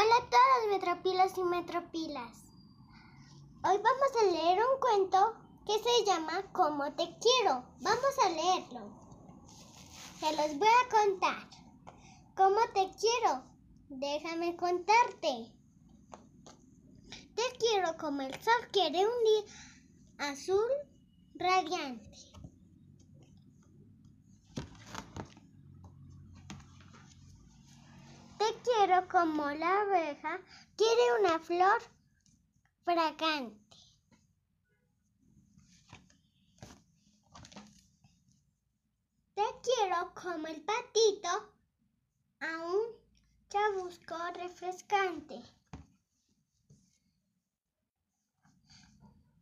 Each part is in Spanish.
Hola a todos metropilas y metropilas. Hoy vamos a leer un cuento que se llama Cómo te quiero. Vamos a leerlo. Se los voy a contar. ¿Cómo te quiero? Déjame contarte. Te quiero como el sol quiere un día azul radiante. Quiero como la abeja quiere una flor fragante. Te quiero como el patito a un chabusco refrescante.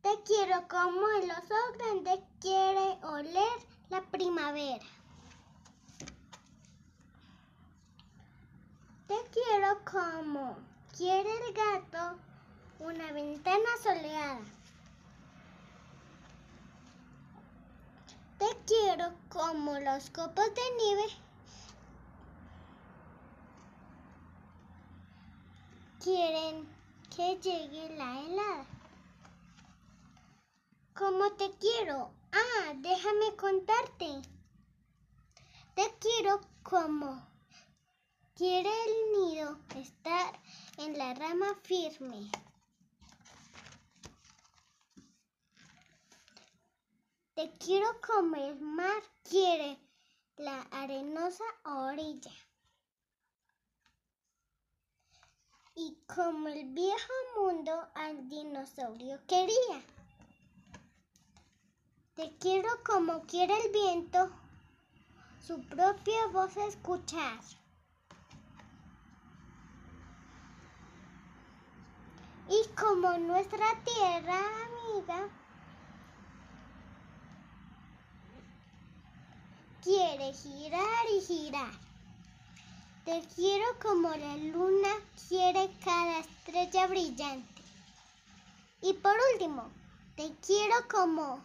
Te quiero como el oso grande quiere oler la primavera. Te quiero como quiere el gato una ventana soleada. Te quiero como los copos de nieve. Quieren que llegue la helada. Como te quiero. Ah, déjame contarte. Te quiero como Quiere el nido estar en la rama firme. Te quiero como el mar quiere la arenosa orilla. Y como el viejo mundo al dinosaurio quería. Te quiero como quiere el viento su propia voz escuchar. Y como nuestra tierra amiga quiere girar y girar. Te quiero como la luna quiere cada estrella brillante. Y por último, te quiero como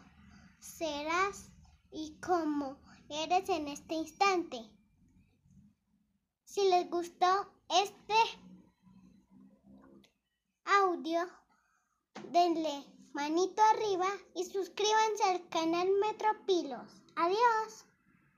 serás y como eres en este instante. Si les gustó este denle manito arriba y suscríbanse al canal Metropilos. Adiós.